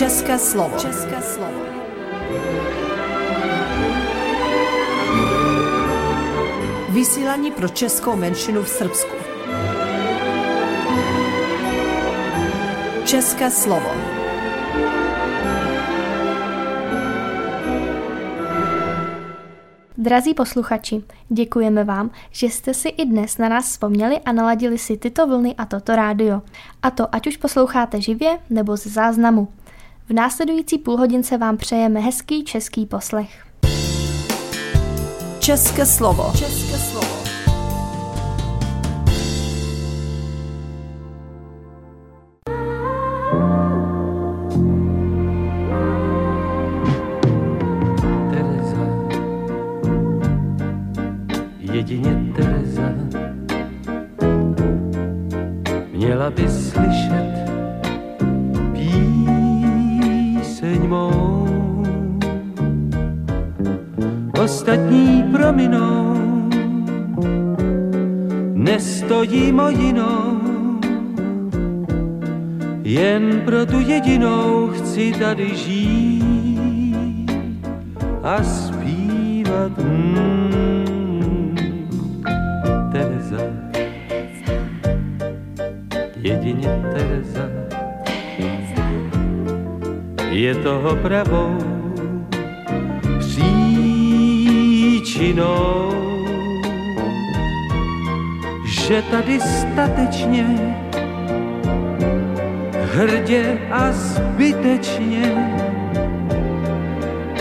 České slovo. České slovo. Vysílání pro českou menšinu v Srbsku. České slovo. Drazí posluchači, děkujeme vám, že jste si i dnes na nás vzpomněli a naladili si tyto vlny a toto rádio. A to ať už posloucháte živě nebo z záznamu. V následující půlhodince vám přejeme hezký český poslech. České slovo. České slovo. Tereza, jedině Tereza, měla by slyšet prominou, nestojím o jinou, jen pro tu jedinou chci tady žít a zpívat. Mm, Tereza, jedině Tereza, je toho pravou příčinou, že tady statečně, hrdě a zbytečně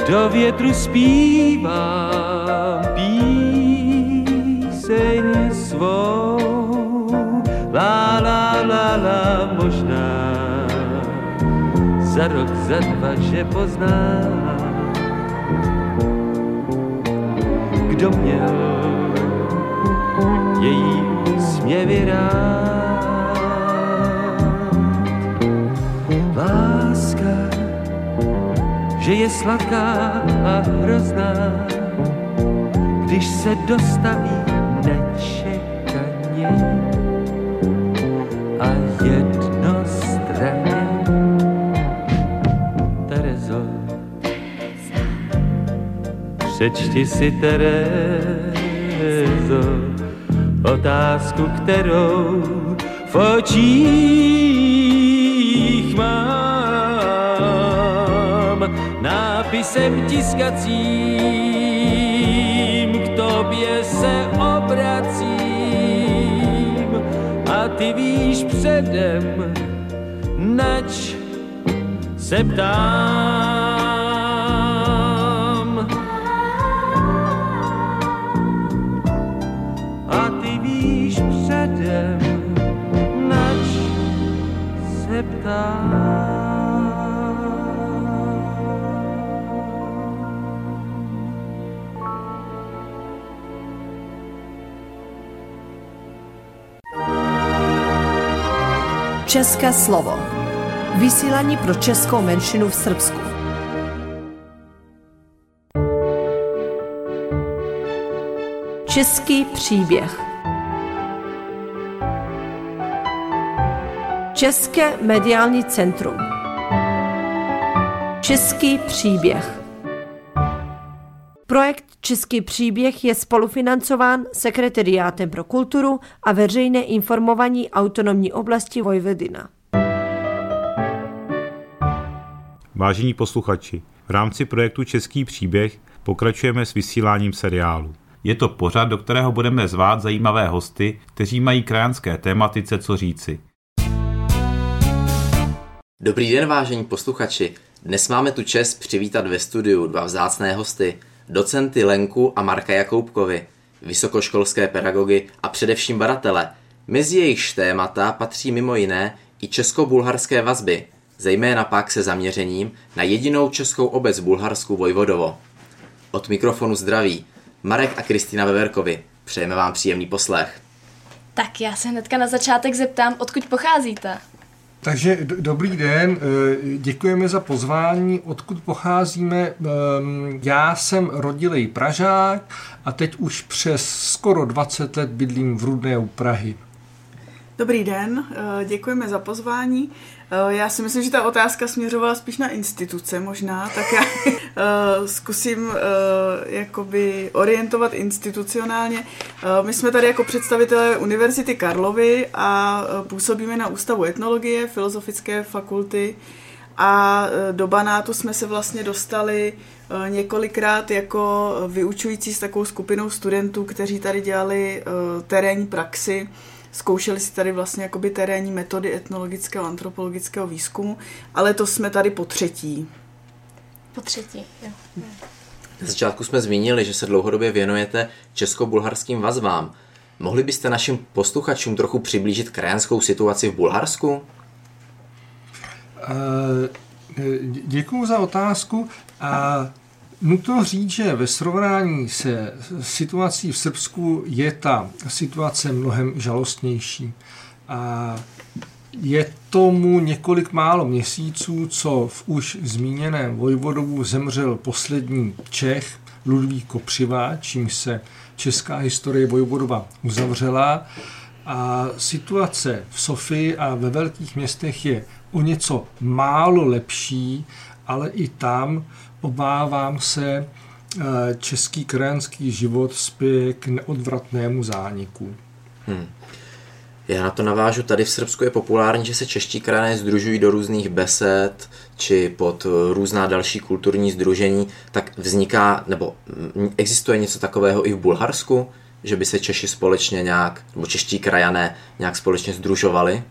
do větru zpívám píseň svou. La, la, la, la, možná za rok, za dva, že poznám, kdo měl její směvy rád. Láska, že je sladká a hrozná, když se dostaví přečti si Terezo otázku, kterou v očích mám nápisem tiskacím k tobě se obracím a ty víš předem, nač se ptám. České slovo. Vysílání pro českou menšinu v Srbsku. Český příběh. České mediální centrum. Český příběh. Projekt Český příběh je spolufinancován Sekretariátem pro kulturu a veřejné informování autonomní oblasti Vojvodina. Vážení posluchači, v rámci projektu Český příběh pokračujeme s vysíláním seriálu. Je to pořad, do kterého budeme zvát zajímavé hosty, kteří mají krajanské tématice co říci. Dobrý den, vážení posluchači. Dnes máme tu čest přivítat ve studiu dva vzácné hosty, docenty Lenku a Marka Jakoubkovi, vysokoškolské pedagogy a především baratele. Mezi jejich témata patří mimo jiné i česko-bulharské vazby, zejména pak se zaměřením na jedinou českou obec v Bulharsku Vojvodovo. Od mikrofonu zdraví Marek a Kristýna Veverkovi. Přejeme vám příjemný poslech. Tak já se hnedka na začátek zeptám, odkud pocházíte? Takže do, dobrý den, eh, děkujeme za pozvání. Odkud pocházíme? Ehm, Já jsem rodilej Pražák a teď už přes skoro 20 let bydlím v Rudné u Prahy. Dobrý den, eh, děkujeme za pozvání. Eh, já si myslím, že ta otázka směřovala spíš na instituce možná, tak já eh, zkusím jakoby orientovat institucionálně. My jsme tady jako představitelé Univerzity Karlovy a působíme na Ústavu etnologie, Filozofické fakulty a do Banátu jsme se vlastně dostali několikrát jako vyučující s takovou skupinou studentů, kteří tady dělali terénní praxi Zkoušeli si tady vlastně jakoby terénní metody etnologického, antropologického výzkumu, ale to jsme tady po třetí. Po třetí, jo. Na začátku jsme zmínili, že se dlouhodobě věnujete česko-bulharským vazbám. Mohli byste našim posluchačům trochu přiblížit krajanskou situaci v Bulharsku? Děkuji za otázku. A Nutno říct, že ve srovnání se situací v Srbsku je ta situace mnohem žalostnější. A je tomu několik málo měsíců, co v už zmíněném Vojvodovu zemřel poslední Čech, Ludvík Kopřiva, čím se česká historie Vojvodova uzavřela. A situace v Sofii a ve velkých městech je o něco málo lepší, ale i tam obávám se, eh, český krajanský život spěje k neodvratnému zániku. Hmm. Já na to navážu, tady v Srbsku je populární, že se čeští krajané združují do různých besed či pod různá další kulturní združení, tak vzniká, nebo existuje něco takového i v Bulharsku, že by se Češi společně nějak, nebo čeští krajané nějak společně združovali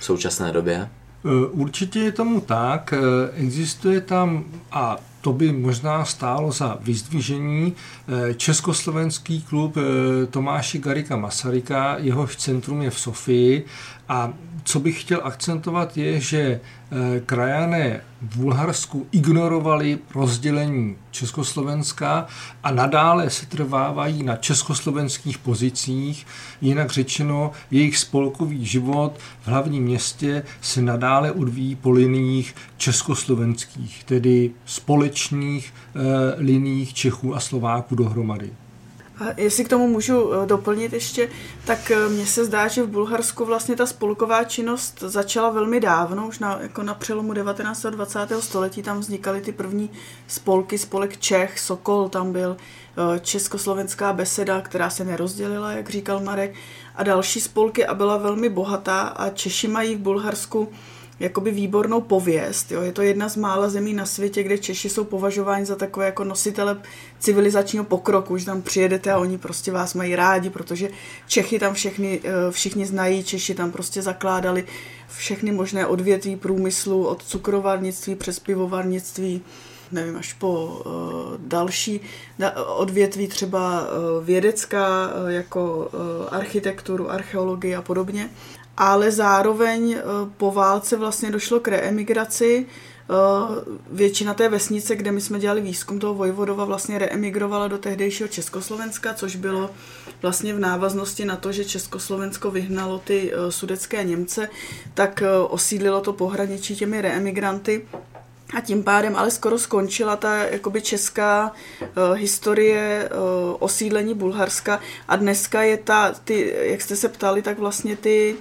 v současné době? Eh, určitě je tomu tak. Eh, existuje tam, a to by možná stálo za vyzdvižení, eh, Československý klub Tomáši Garika Masaryka, jehož centrum je v Sofii a co bych chtěl akcentovat je, že Eh, krajané v Bulharsku ignorovali rozdělení Československa a nadále se trvávají na československých pozicích. Jinak řečeno, jejich spolkový život v hlavním městě se nadále odvíjí po liniích československých, tedy společných eh, liniích Čechů a Slováků dohromady. A jestli k tomu můžu eh, doplnit ještě, tak eh, mně se zdá, že v Bulharsku vlastně ta spolková činnost začala velmi dávno, už na, jako na přelomu 19. a 20. století tam vznikaly ty první spolky, spolek Čech, Sokol tam byl, eh, Československá beseda, která se nerozdělila, jak říkal Marek, a další spolky a byla velmi bohatá a Češi mají v Bulharsku jakoby výbornou pověst. Jo. Je to jedna z mála zemí na světě, kde Češi jsou považováni za takové jako nositele civilizačního pokroku, že tam přijedete a oni prostě vás mají rádi, protože Čechy tam všechny, eh, všichni znají, Češi tam prostě zakládali všechny možné odvětví průmyslu, od cukrovarnictví přes pivovarnictví, nevím, až po uh, další da, odvětví, třeba uh, vědecká, uh, jako uh, architekturu, archeologii a podobně ale zároveň eh, po válce vlastně došlo k reemigraci. Eh, většina té vesnice, kde my jsme dělali výzkum toho Vojvodova, vlastně reemigrovala do tehdejšího Československa, což bylo vlastně v návaznosti na to, že Československo vyhnalo ty eh, sudecké Němce, tak osídlilo to pohraničí těmi reemigranty a tím pádem ale skoro skončila ta jakoby česká uh, historie uh, osídlení Bulharska a dneska je ta, ty, jak jste se ptali, tak vlastně ty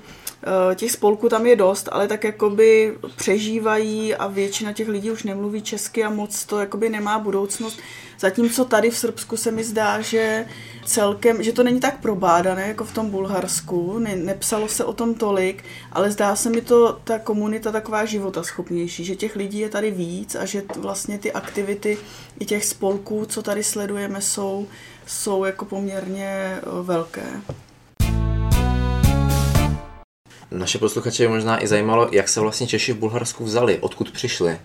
těch spolků tam je dost, ale tak jakoby přežívají a většina těch lidí už nemluví česky a moc to jakoby nemá budoucnost. Zatímco tady v Srbsku se mi zdá, že celkem, že to není tak probádané jako v tom Bulharsku, ne, nepsalo se o tom tolik, ale zdá se mi to ta komunita taková životaschopnější, že těch lidí je tady víc a že vlastně ty aktivity i těch spolků, co tady sledujeme, jsou, jsou jako poměrně eh, velké. Naše posluchače možná i zajímalo, jak se vlastně Češi v Bulharsku vzali, odkud přišli.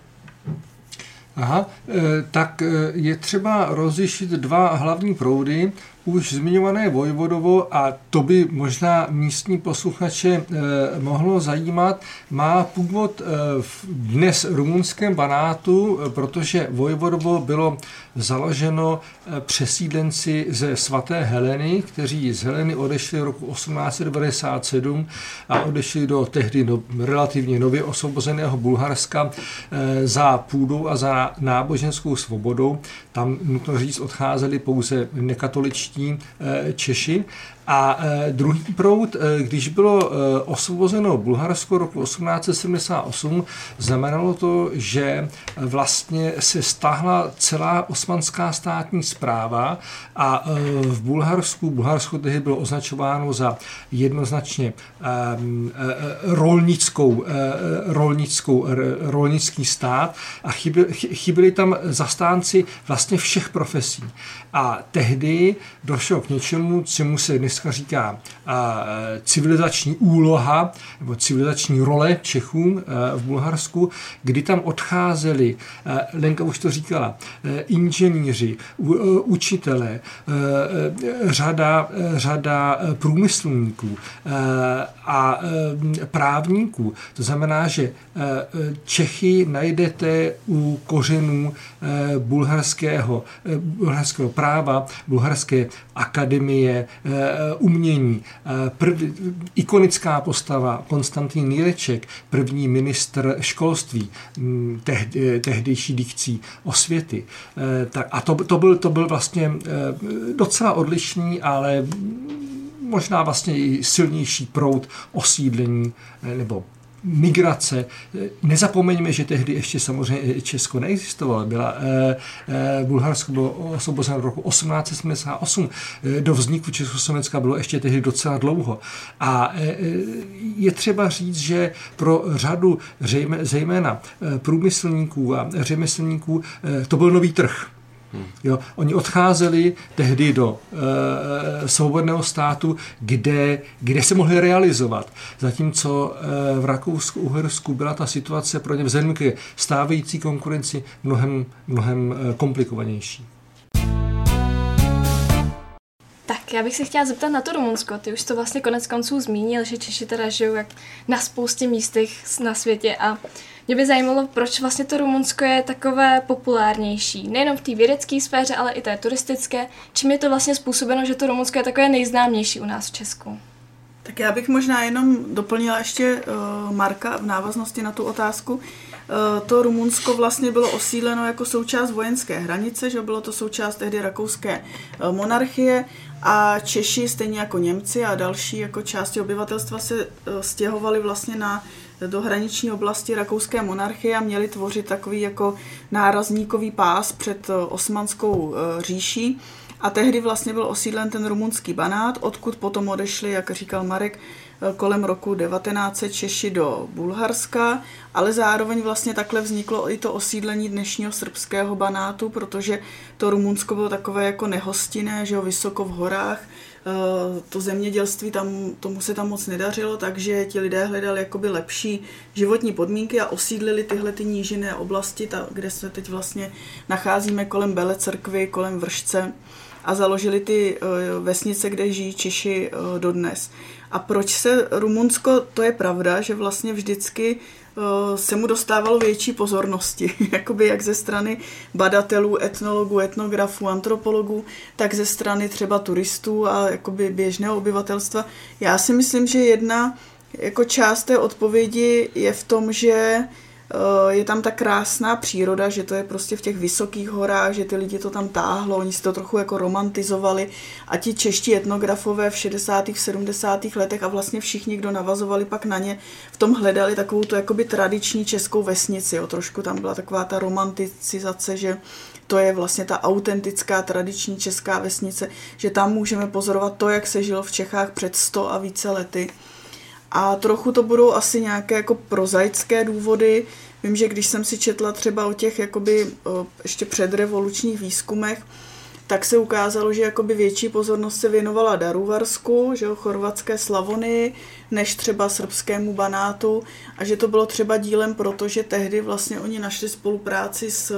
Aha, e, tak e, je třeba rozlišit dva hlavní proudy už zmiňované Vojvodovo, a to by možná místní posluchače eh, mohlo zajímat, má původ eh, v dnes rumunském Banátu, eh, protože Vojvodovo bylo založeno přesídlenci ze svaté Heleny, kteří z Heleny odešli v roku 1897 a odešli do tehdy no, relativně nově osvobozeného Bulharska za půdou a za náboženskou svobodou. Tam, nutno říct, odcházeli pouze nekatoličtí rumunští Češi. A druhý proud, když bylo osvobozeno Bulharsko roku 1878, znamenalo to, že vlastně se stáhla celá osmanská státní zpráva a v Bulharsku, Bulharsko tehdy bylo označováno za jednoznačně rolnickou, rolnickou, rolnický stát a chyběli tam zastánci vlastně všech profesí. A tehdy došlo k něčemu, čemu se dneska říká civilizační úloha nebo civilizační role Čechům v Bulharsku, kdy tam odcházeli, Lenka už to říkala, inženýři, učitelé, řada, řada průmyslníků a právníků. To znamená, že Čechy najdete u kořenů bulharského, bulharského práva, bulharské akademie umění. Prv, ikonická postava Konstantin Níreček, první ministr školství, tehdy, tehdejší dikcí osvěty. Tak, a to, to, byl, to byl vlastně docela odlišný, ale možná vlastně i silnější proud osídlení nebo migrace. Nezapomeňme, že tehdy ještě samozřejmě Česko neexistovalo. Byla, eh, eh, Bulharsko bylo osvobozeno v roku 1878. Eh, do vzniku Československa bylo ještě tehdy docela dlouho. A je třeba říct, že pro řadu zejména průmyslníků a řemeslníků to byl nový trh Jo, oni odcházeli tehdy do e, svobodného státu, kde, kde se mohli realizovat. Zatímco e, v Rakousku, Uhersku byla ta situace pro ně vzhledem k stávající konkurenci mnohem, mnohem komplikovanější. Tak já bych se chtěla zeptat na to Rumunsko. Ty už to vlastně konec konců zmínil, že Češi teda žijou jak na spoustě místech na světě a mě by zajímalo, proč vlastně to Rumunsko je takové populárnější. Nejenom v té vědecké sféře, ale i té turistické. Čím je to vlastně způsobeno, že to Rumunsko je takové nejznámější u nás v Česku? Tak já bych možná jenom doplnila ještě uh, Marka v návaznosti na tu otázku. Uh, to Rumunsko vlastně bylo osídleno jako součást vojenské hranice, že bylo to součást tehdy rakouské uh, monarchie a Češi, stejně jako Němci a další jako části obyvatelstva se uh, stěhovali vlastně na do hraniční oblasti rakouské monarchie a měli tvořit takový jako nárazníkový pás před osmanskou říší. A tehdy vlastně byl osídlen ten rumunský banát, odkud potom odešli, jak říkal Marek, kolem roku 1900 Češi do Bulharska, ale zároveň vlastně takhle vzniklo i to osídlení dnešního srbského banátu, protože to Rumunsko bylo takové jako nehostinné, že jo, vysoko v horách, eh, to zemědělství tam, tomu se tam moc nedařilo, takže ti lidé hledali jakoby lepší životní podmínky a osídlili tyhle ty nížinné oblasti, ta, kde se teď vlastně nacházíme kolem Bele cerkvy, kolem Vršce a založili ty eh, vesnice, kde žijí Češi eh, dodnes. A proč se Rumunsko, to je pravda, že vlastně vždycky eh, se mu dostávalo větší pozornosti, jakoby jak ze strany badatelů, etnologů, etnografů, antropologů, tak ze strany třeba turistů a jakoby běžného obyvatelstva. Já si myslím, že jedna jako část té odpovědi je v tom, že je tam ta krásná příroda, že to je prostě v těch vysokých horách, že ty lidi to tam táhlo, oni si to trochu jako romantizovali a ti čeští etnografové v 60. 70. letech a vlastně všichni, kdo navazovali pak na ně, v tom hledali takovou tu jakoby tradiční českou vesnici, jo. trošku tam byla taková ta romanticizace, že to je vlastně ta autentická tradiční česká vesnice, že tam můžeme pozorovat to, jak se žilo v Čechách před 100 a více lety a trochu to budou asi nějaké jako prozaické důvody. Vím, že když jsem si četla třeba o těch jakoby ještě předrevolučních výzkumech, tak se ukázalo, že jakoby větší pozornost se věnovala Daruvarsku, že jo, chorvatské Slavony, než třeba srbskému Banátu a že to bylo třeba dílem proto, že tehdy vlastně oni našli spolupráci s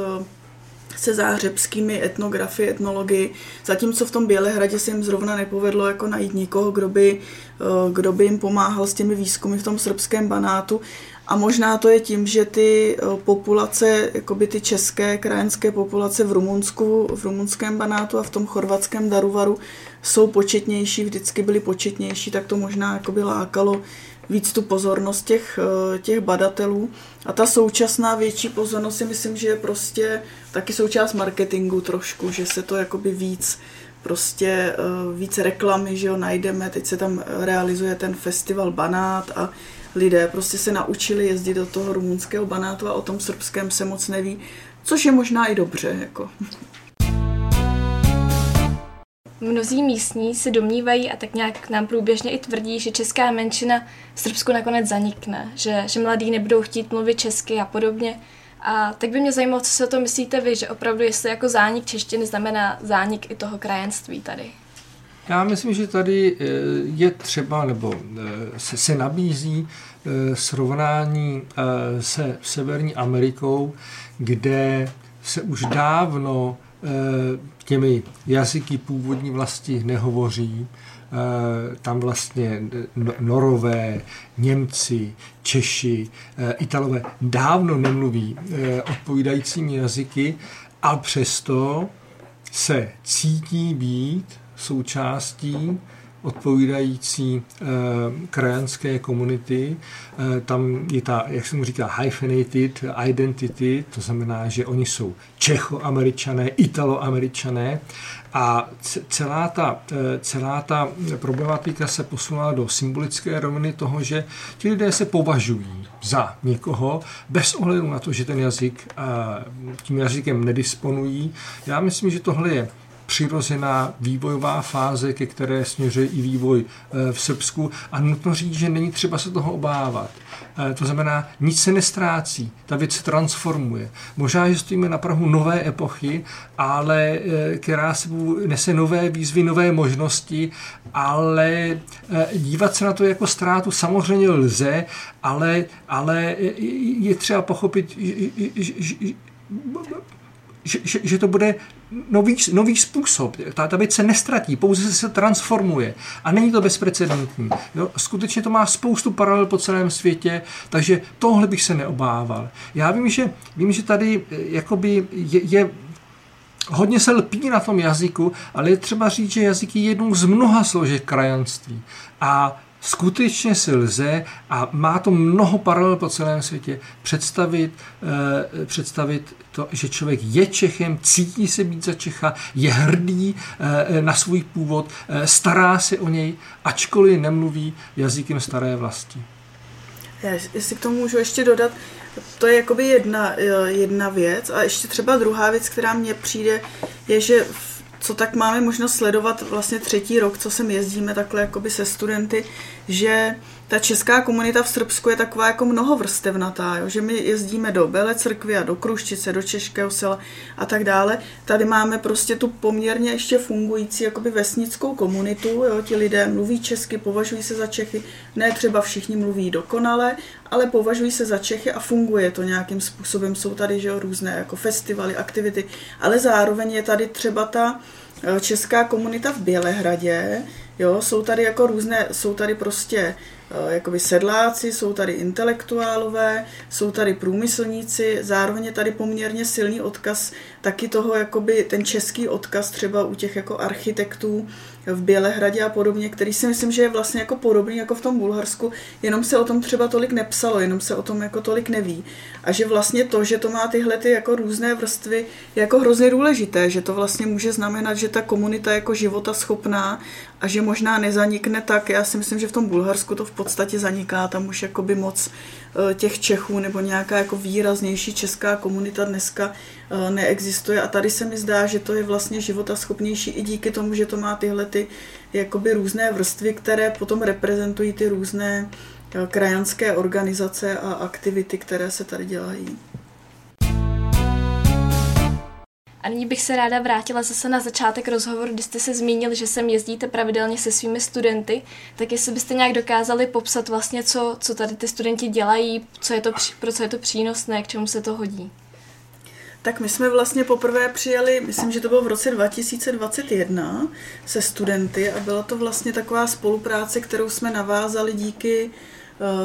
se záhřebskými etnografy, etnologii, zatímco v tom Bělehradě se jim zrovna nepovedlo jako najít nikoho, kdo by, eh, kdo by jim pomáhal s těmi výzkumy v tom srbském banátu. A možná to je tím, že ty eh, populace, jakoby ty české krajenské populace v Rumunsku, v rumunském banátu a v tom chorvatském Daruvaru jsou početnější, vždycky byly početnější, tak to možná jakoby lákalo víc tu pozornost těch, eh, těch badatelů. A ta současná větší pozornost si myslím, že je prostě taky součást marketingu trošku, že se to jakoby víc prostě více reklamy, že jo, najdeme, teď se tam realizuje ten festival Banát a lidé prostě se naučili jezdit do toho rumunského Banátu a o tom srbském se moc neví, což je možná i dobře, jako. Mnozí místní se domnívají a tak nějak nám průběžně i tvrdí, že česká menšina v Srbsku nakonec zanikne, že, že mladí nebudou chtít mluvit česky a podobně. A tak by mě zajímalo, co si o to myslíte vy, že opravdu jestli jako zánik češtiny znamená zánik i toho krajenství tady. Já myslím, že tady eh, je třeba, nebo eh, se, se nabízí eh, srovnání se Severní Amerikou, kde se už dávno těmi jazyky původní vlasti nehovoří. Tam vlastně Norové, Němci, Češi, Italové dávno nemluví odpovídajícími jazyky, a přesto se cítí být součástí odpovídající e, krajanské komunity. E, tam je ta, jak se mu říká, hyphenated identity, to znamená, že oni jsou čechoameričané, italoameričané a celá ta, e, celá ta problematika se posunula do symbolické roviny toho, že ti lidé se považují za někoho bez ohledu na to, že ten jazyk tím jazykem nedisponují. Já myslím, že tohle je přirozená vývojová fáze, ke které směřuje i vývoj eh, v Srbsku a nutno říct, že není třeba se toho obávat. Eh, to znamená, nic se nestrácí, ta věc se transformuje. Možná, že stojíme na Prahu nové epochy, ale eh, která se nese nové výzvy, nové možnosti, ale dívat se na to jako ztrátu samozřejmě lze, ale, ale je třeba pochopit, že, že, že, to bude nový, nový způsob. Ta, ta věc se nestratí, pouze se transformuje. A není to bezprecedentní. Jo? Skutečně to má spoustu paralel po celém světě, takže tohle bych se neobával. Já vím, že, vím, že tady eh, jakoby je, je hodně se lpí na tom jazyku, ale je třeba říct, že jazyk je jednou z mnoha složek krajanství. A skutečně si lze a má to mnoho paralel po celém světě představit, eh, představit to, že člověk je Čechem, cítí se být za Čecha, je hrdý eh, na svůj původ, eh, stará se o něj, ačkoliv nemluví jazykem staré vlasti. Já, jestli k tomu můžu ještě dodat, to je jakoby jedna, jedna věc a ještě třeba druhá věc, která mně přijde, je, že v co tak máme možnost sledovat vlastně třetí rok, co sem jezdíme takhle jakoby se studenty, že ta česká komunita v Srbsku je taková jako mnohovrstevnatá, jo? že my jezdíme do Bele církvy a do Kruščice, do Českého sela a tak dále. Tady máme prostě tu poměrně ještě fungující jakoby vesnickou komunitu, jo? ti lidé mluví česky, považují se za Čechy, ne třeba všichni mluví dokonale, ale považují se za Čechy a funguje to nějakým způsobem. Jsou tady že jo, různé jako festivaly, aktivity, ale zároveň je tady třeba ta eh, česká komunita v Bělehradě, jo, jsou tady jako různé, jsou tady prostě Eh, jakoby sedláci, jsou tady intelektuálové, jsou tady průmyslníci, zároveň je tady poměrně silný odkaz taky toho, jakoby ten český odkaz třeba u těch jako architektů v Bělehradě a podobně, který si myslím, že je vlastně jako podobný jako v tom Bulharsku, jenom se o tom třeba tolik nepsalo, jenom se o tom jako tolik neví. A že vlastně to, že to má tyhle ty jako různé vrstvy, je jako hrozně důležité, že to vlastně může znamenat, že ta komunita je jako života schopná a že možná nezanikne tak, já si myslím, že v tom Bulharsku to v podstatě zaniká, tam už jakoby moc eh, těch Čechů nebo nějaká jako výraznější česká komunita dneska eh, neexistuje a tady se mi zdá, že to je vlastně života schopnější i díky tomu, že to má tyhle ty jakoby různé vrstvy, které potom reprezentují ty různé eh, krajanské organizace a aktivity, které se tady dělají. A nyní bych se ráda vrátila zase na začátek rozhovoru, kdy jste se zmínil, že sem jezdíte pravidelně se svými studenty, tak jestli byste nějak dokázali popsat vlastně, co, co tady ty studenti dělají, co je to, pro co je to přínosné, k čemu se to hodí. Tak my jsme vlastně poprvé přijeli, myslím, že to bylo v roce 2021 se studenty a byla to vlastně taková spolupráce, kterou jsme navázali díky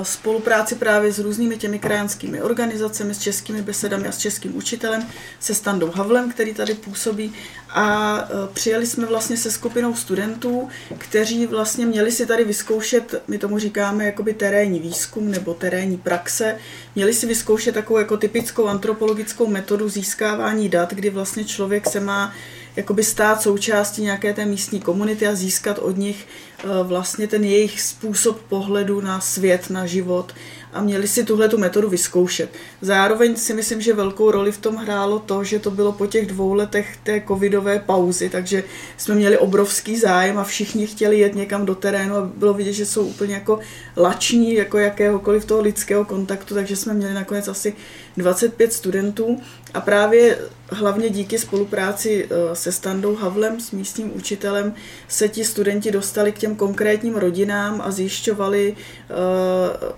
spolupráci právě s různými těmi krajanskými organizacemi, s českými besedami a s českým učitelem, se Standou Havlem, který tady působí. A eh, přijeli jsme vlastně se skupinou studentů, kteří vlastně měli si tady vyzkoušet, my tomu říkáme jakoby terénní výzkum nebo terénní praxe, měli si vyzkoušet takovou jako typickou antropologickou metodu získávání dat, kdy vlastně člověk se má jakoby stát součástí nějaké té místní komunity a získat od nich eh, vlastně ten jejich způsob pohledu na svět, na život a měli si tuhle tu metodu vyzkoušet. Zároveň si myslím, že velkou roli v tom hrálo to, že to bylo po těch dvou letech té covidové pauzy, takže jsme měli obrovský zájem a všichni chtěli jet někam do terénu a bylo vidět, že jsou úplně jako lační jako jakéhokoliv toho lidského kontaktu, takže jsme měli nakonec asi 25 studentů a právě hlavně díky spolupráci eh, se Standou Havlem, s místním učitelem, se ti studenti dostali k těm konkrétním rodinám a zjišťovali, eh,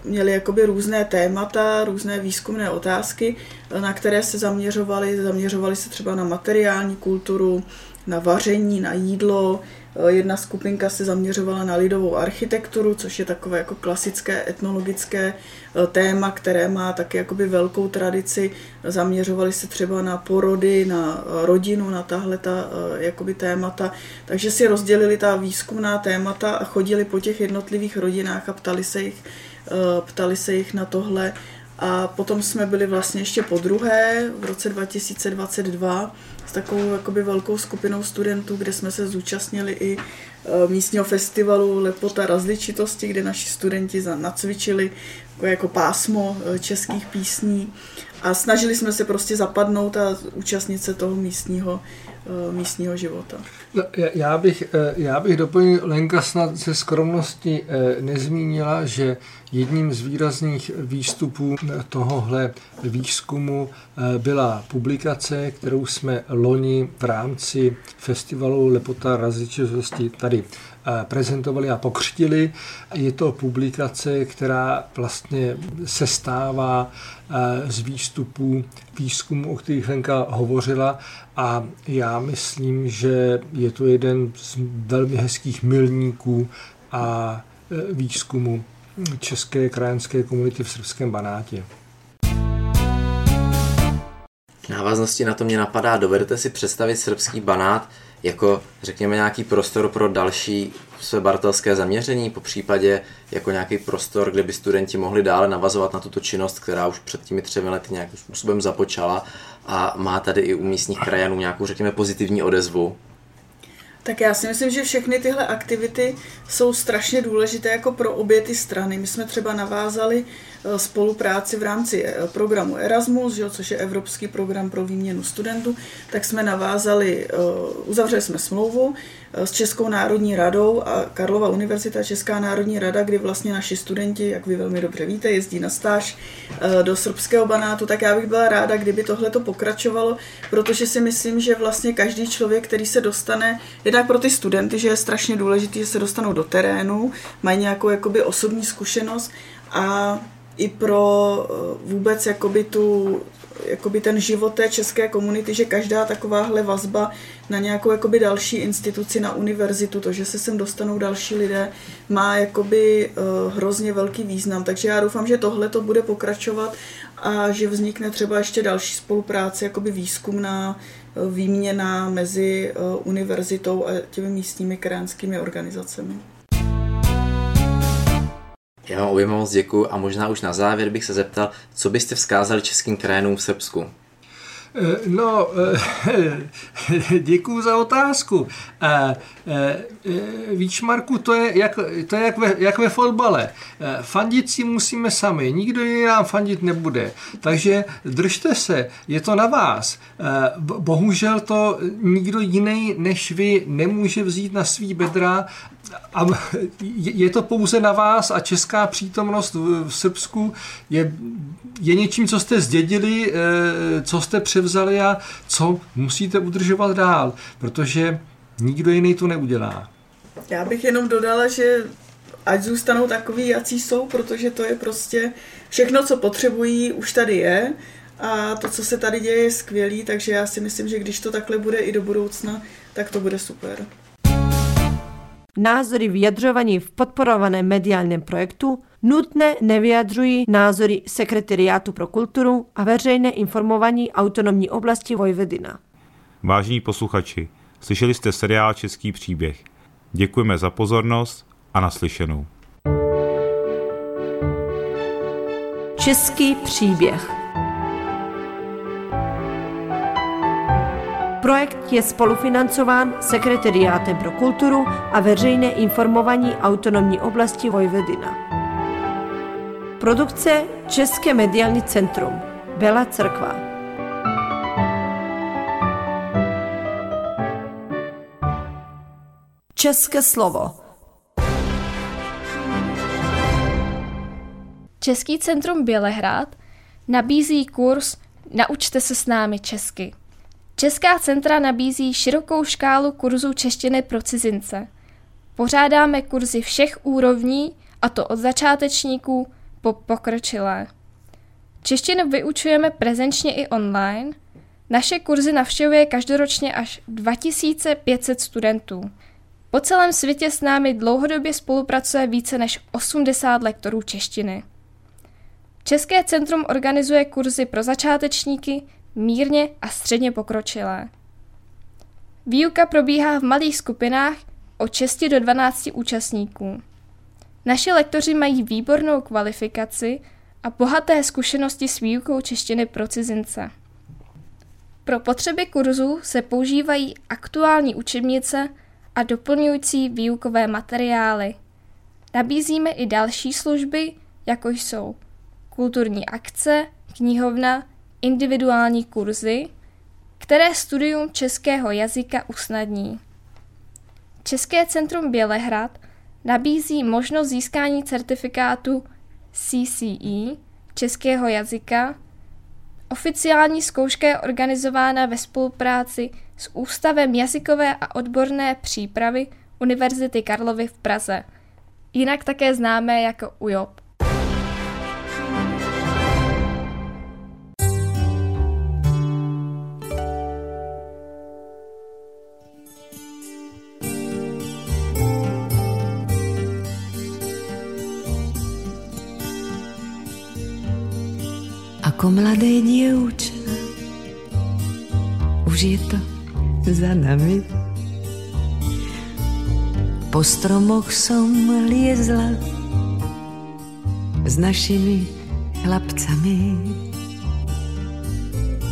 měli jakoby různé témata, různé výzkumné otázky, eh, na které se zaměřovali. Zaměřovali se třeba na materiální kulturu, na vaření, na jídlo, jedna skupinka se zaměřovala na lidovou architekturu, což je takové jako klasické etnologické eh, téma, které má taky jakoby velkou tradici. Zaměřovali se třeba na porody, na eh, rodinu, na tahle ta jakoby témata. Takže si rozdělili ta výzkumná témata a chodili po těch jednotlivých rodinách a ptali se jich, ptali se jich na tohle. A potom jsme byli vlastně ještě po druhé v roce 2022 s takovou jakoby velkou skupinou studentů, kde jsme se zúčastnili i e, místního festivalu Lepota različitosti, kde naši studenti nacvičili jako, pásmo e, českých písní a snažili jsme se prostě zapadnout a účastnit se toho místního, e, místního života. No, já, bych, já bych doplnil, Lenka snad ze skromnosti nezmínila, že jedním z výrazných výstupů tohohle výzkumu byla publikace, kterou jsme loni v rámci festivalu Lepota različitosti tady prezentovali a pokřtili. Je to publikace, která vlastně se stává z výstupů výzkumu, o kterých Lenka hovořila a já myslím, že je to jeden z velmi hezkých milníků a e, výzkumu české krajanské komunity v srbském Banátě. V návaznosti na to mě napadá, dovedete si představit srbský banát jako, řekněme, nějaký prostor pro další své bartelské zaměření, po případě jako nějaký prostor, kde by studenti mohli dále navazovat na tuto činnost, která už před těmi třemi lety nějakým způsobem započala a má tady i u místních krajanů nějakou, řekněme, pozitivní odezvu. Tak já si myslím, že všechny tyhle aktivity jsou strašně důležité jako pro obě ty strany. My jsme třeba navázali Eh, spolupráci v rámci eh, programu Erasmus, že, což je evropský program pro výměnu studentů, tak jsme navázali, eh, uzavřeli jsme smlouvu s Českou národní radou a Karlova univerzita Česká národní rada, kdy vlastně naši studenti, jak vy velmi dobře víte, jezdí na stáž do srbského banátu, tak já bych byla ráda, kdyby tohle to pokračovalo, protože si myslím, že vlastně každý člověk, který se dostane, jednak pro ty studenty, že je strašně důležité, že se dostanou do terénu, mají nějakou jakoby osobní zkušenost a i pro eh, vůbec jakoby tu, jakoby ten život té české komunity, že každá takováhle vazba na nějakou jakoby další instituci, na univerzitu, to, že se sem dostanou další lidé, má jakoby uh, hrozně velký význam. Takže já doufám, že tohle to bude pokračovat a že vznikne třeba ještě další spolupráce, jakoby výzkumná, eh, výměna mezi uh, univerzitou a těmi místními krajinskými organizacemi. Já vám oběma moc děkuji a možná už na závěr bych se zeptal, co byste vzkázali českým krajinům v Srbsku? Eh, no, eh, děkuji za otázku. Eh, víš, Marku, to je jak, to je jak, ve, jak ve fotbale. Fandit si musíme sami, nikdo jiný nám fandit nebude. Takže držte se, je to na vás. Bohužel to nikdo jiný než vy nemůže vzít na svý bedra a je to pouze na vás a česká přítomnost v Srbsku je, je něčím, co jste zdědili, eh, co jste převzali a co musíte udržovat dál, protože nikdo jiný to neudělá. Já bych jenom dodala, že ať zůstanou takový, jací jsou, protože to je prostě všechno, co potřebují, už tady je a to, co se tady děje, je skvělý, takže já si myslím, že když to takhle bude i do budoucna, tak to bude super. Názory vyjadřovaní v podporovaném mediálním projektu nutné nevyjadřují názory Sekretariátu pro kulturu a veřejné informování autonomní oblasti Vojvedina. Vážení posluchači, slyšeli jste seriál Český příběh. Děkujeme za pozornost a naslyšenou. Český příběh Projekt je spolufinancován Sekretariátem pro kulturu a veřejné informování autonomní oblasti Vojvodina. Produkce České mediální centrum Bela Crkva. České slovo Český centrum Bělehrad nabízí kurz Naučte se s námi česky. Česká centra nabízí širokou škálu kurzů češtiny pro cizince. Pořádáme kurzy všech úrovní, a to od začátečníků po pokročilé. Češtinu vyučujeme prezenčně i online. Naše kurzy navštěvuje každoročně až 2500 studentů. Po celém světě s námi dlouhodobě spolupracuje více než 80 lektorů češtiny. České centrum organizuje kurzy pro začátečníky, mírně a středně pokročilé. Výuka probíhá v malých skupinách od 6 do 12 účastníků. Naši lektoři mají výbornou kvalifikaci a bohaté zkušenosti s výukou češtiny pro cizince. Pro potřeby kurzu se používají aktuální učebnice a doplňující výukové materiály. Nabízíme i další služby, jako jsou kulturní akce, knihovna, individuální kurzy, které studium českého jazyka usnadní. České centrum Bělehrad nabízí možnost získání certifikátu CCE českého jazyka. Oficiální zkouška je organizována ve spolupráci s Ústavem jazykové a odborné přípravy Univerzity Karlovy v Praze, jinak také známé jako UJOP. Ako mladé dievča. Už je to za nami. Po stromoch som liezla s našimi chlapcami.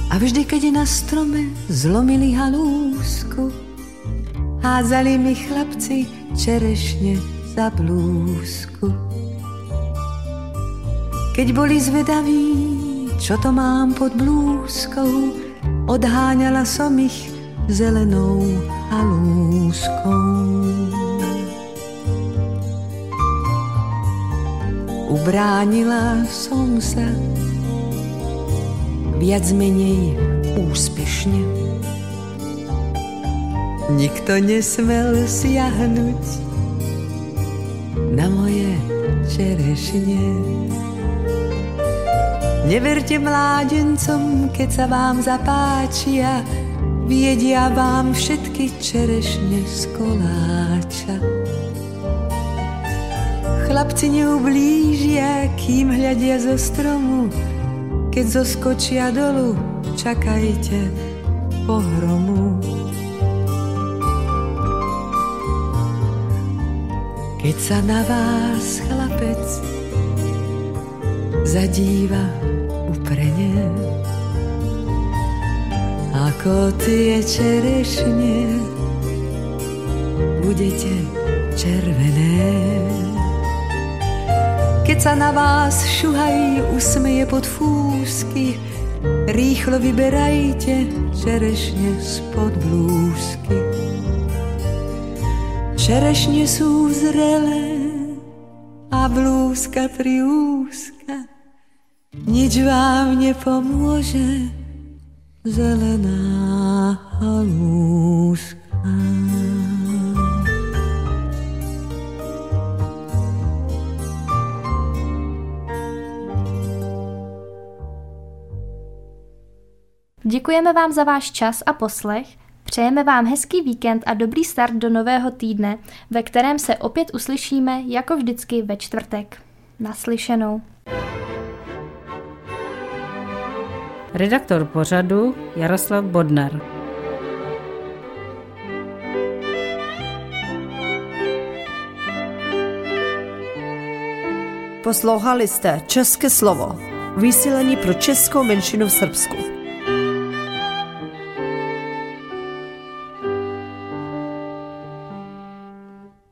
A vždy, keď na strome zlomili halúsku, házali mi chlapci čerešne za blúzku. Keď boli zvedaví, čo to mám pod blúzkou, odháňala som ich zelenou halúskou. Ubránila som sa viac menej úspešne. Nikto nesmel siahnuť na moje čerešne. Neverte mládencom, keď sa vám zapáčia, viedia vám všetky čerešne z koláča. Chlapci neublížia, kým hľadia zo stromu, keď zoskočia dolu, čakajte pohromu. Keď sa na vás chlapec zadíva uprene ako tie čerešne budete červené. Keď sa na vás šuhají usmeje pod fúsky, rýchlo vyberajte čerešne spod blúzky. Čerešne sú zrelé a blúzka triúska nič vám nepomôže, zelená halúška. Děkujeme vám za váš čas a poslech. Přejeme vám hezký víkend a dobrý start do nového týdne, ve kterém se opět uslyšíme jako vždycky ve čtvrtek. Naslyšenou. Redaktor pořadu Jaroslav Bodnar. Poslouchali jste České slovo, vysílení pro českou menšinu v Srbsku.